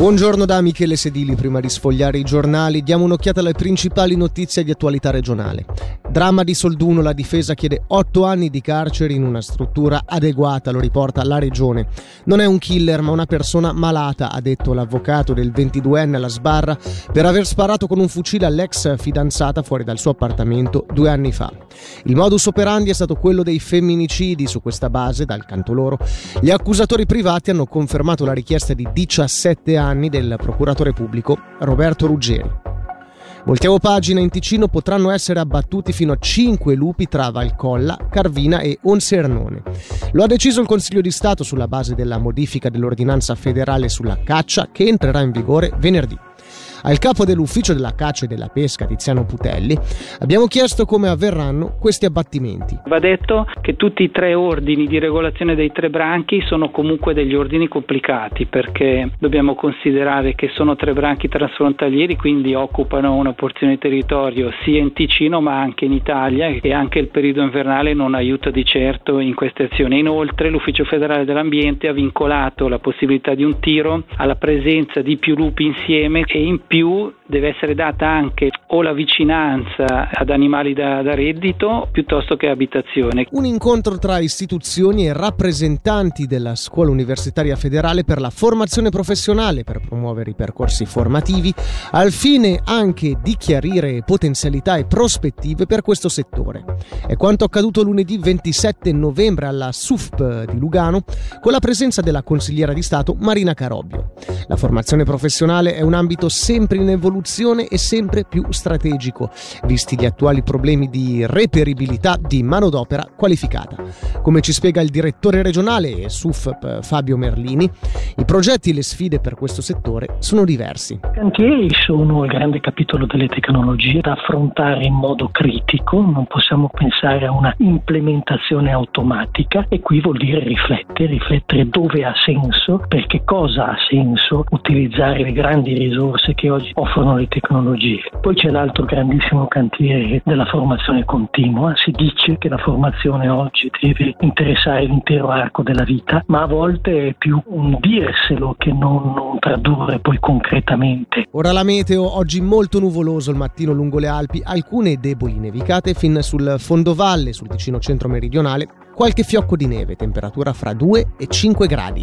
Buongiorno da Michele Sedili, prima di sfogliare i giornali diamo un'occhiata alle principali notizie di attualità regionale. Dramma di Solduno, la difesa chiede 8 anni di carcere in una struttura adeguata, lo riporta la regione. Non è un killer ma una persona malata, ha detto l'avvocato del 22enne alla sbarra per aver sparato con un fucile all'ex fidanzata fuori dal suo appartamento due anni fa. Il modus operandi è stato quello dei femminicidi, su questa base, dal canto loro, gli accusatori privati hanno confermato la richiesta di 17 anni del procuratore pubblico Roberto Ruggeri. Voltiamo pagina, in Ticino potranno essere abbattuti fino a 5 lupi tra Valcolla, Carvina e Onsernone. Lo ha deciso il Consiglio di Stato sulla base della modifica dell'ordinanza federale sulla caccia che entrerà in vigore venerdì. Al capo dell'ufficio della caccia e della pesca, Tiziano Putelli, abbiamo chiesto come avverranno questi abbattimenti. Va detto che tutti i tre ordini di regolazione dei tre branchi sono comunque degli ordini complicati perché dobbiamo considerare che sono tre branchi trasfrontalieri, quindi occupano una porzione di territorio sia in Ticino ma anche in Italia e anche il periodo invernale non aiuta di certo in queste azioni. Inoltre l'Ufficio federale dell'ambiente ha vincolato la possibilità di un tiro alla presenza di più lupi insieme e in 比如 deve essere data anche o la vicinanza ad animali da, da, reddito piuttosto che abitazione. Un incontro tra istituzioni e rappresentanti della Scuola Universitaria Federale per la formazione professionale per promuovere i percorsi formativi al fine anche di chiarire potenzialità e prospettive per questo settore. È quanto accaduto lunedì 27 novembre alla SUFP di Lugano con la presenza della consigliera di Stato Marina Carobbio. La formazione professionale è un ambito sempre in evoluzione e sempre più strategico, visti gli attuali problemi di reperibilità di manodopera qualificata. Come ci spiega il direttore regionale SUFP Fabio Merlini, i progetti e le sfide per questo settore sono diversi. I cantieri sono il grande capitolo delle tecnologie da affrontare in modo critico, non possiamo pensare a una implementazione automatica e qui vuol dire riflettere, riflettere dove ha senso, perché cosa ha senso utilizzare le grandi risorse che oggi offrono le tecnologie. Poi c'è l'altro grandissimo cantiere della formazione continua. Si dice che la formazione oggi deve interessare l'intero arco della vita, ma a volte è più un dirselo che non, non tradurre poi concretamente. Ora la meteo, oggi molto nuvoloso il mattino lungo le Alpi, alcune deboli nevicate fin sul fondovalle, sul vicino centro meridionale, qualche fiocco di neve, temperatura fra 2 e 5 gradi.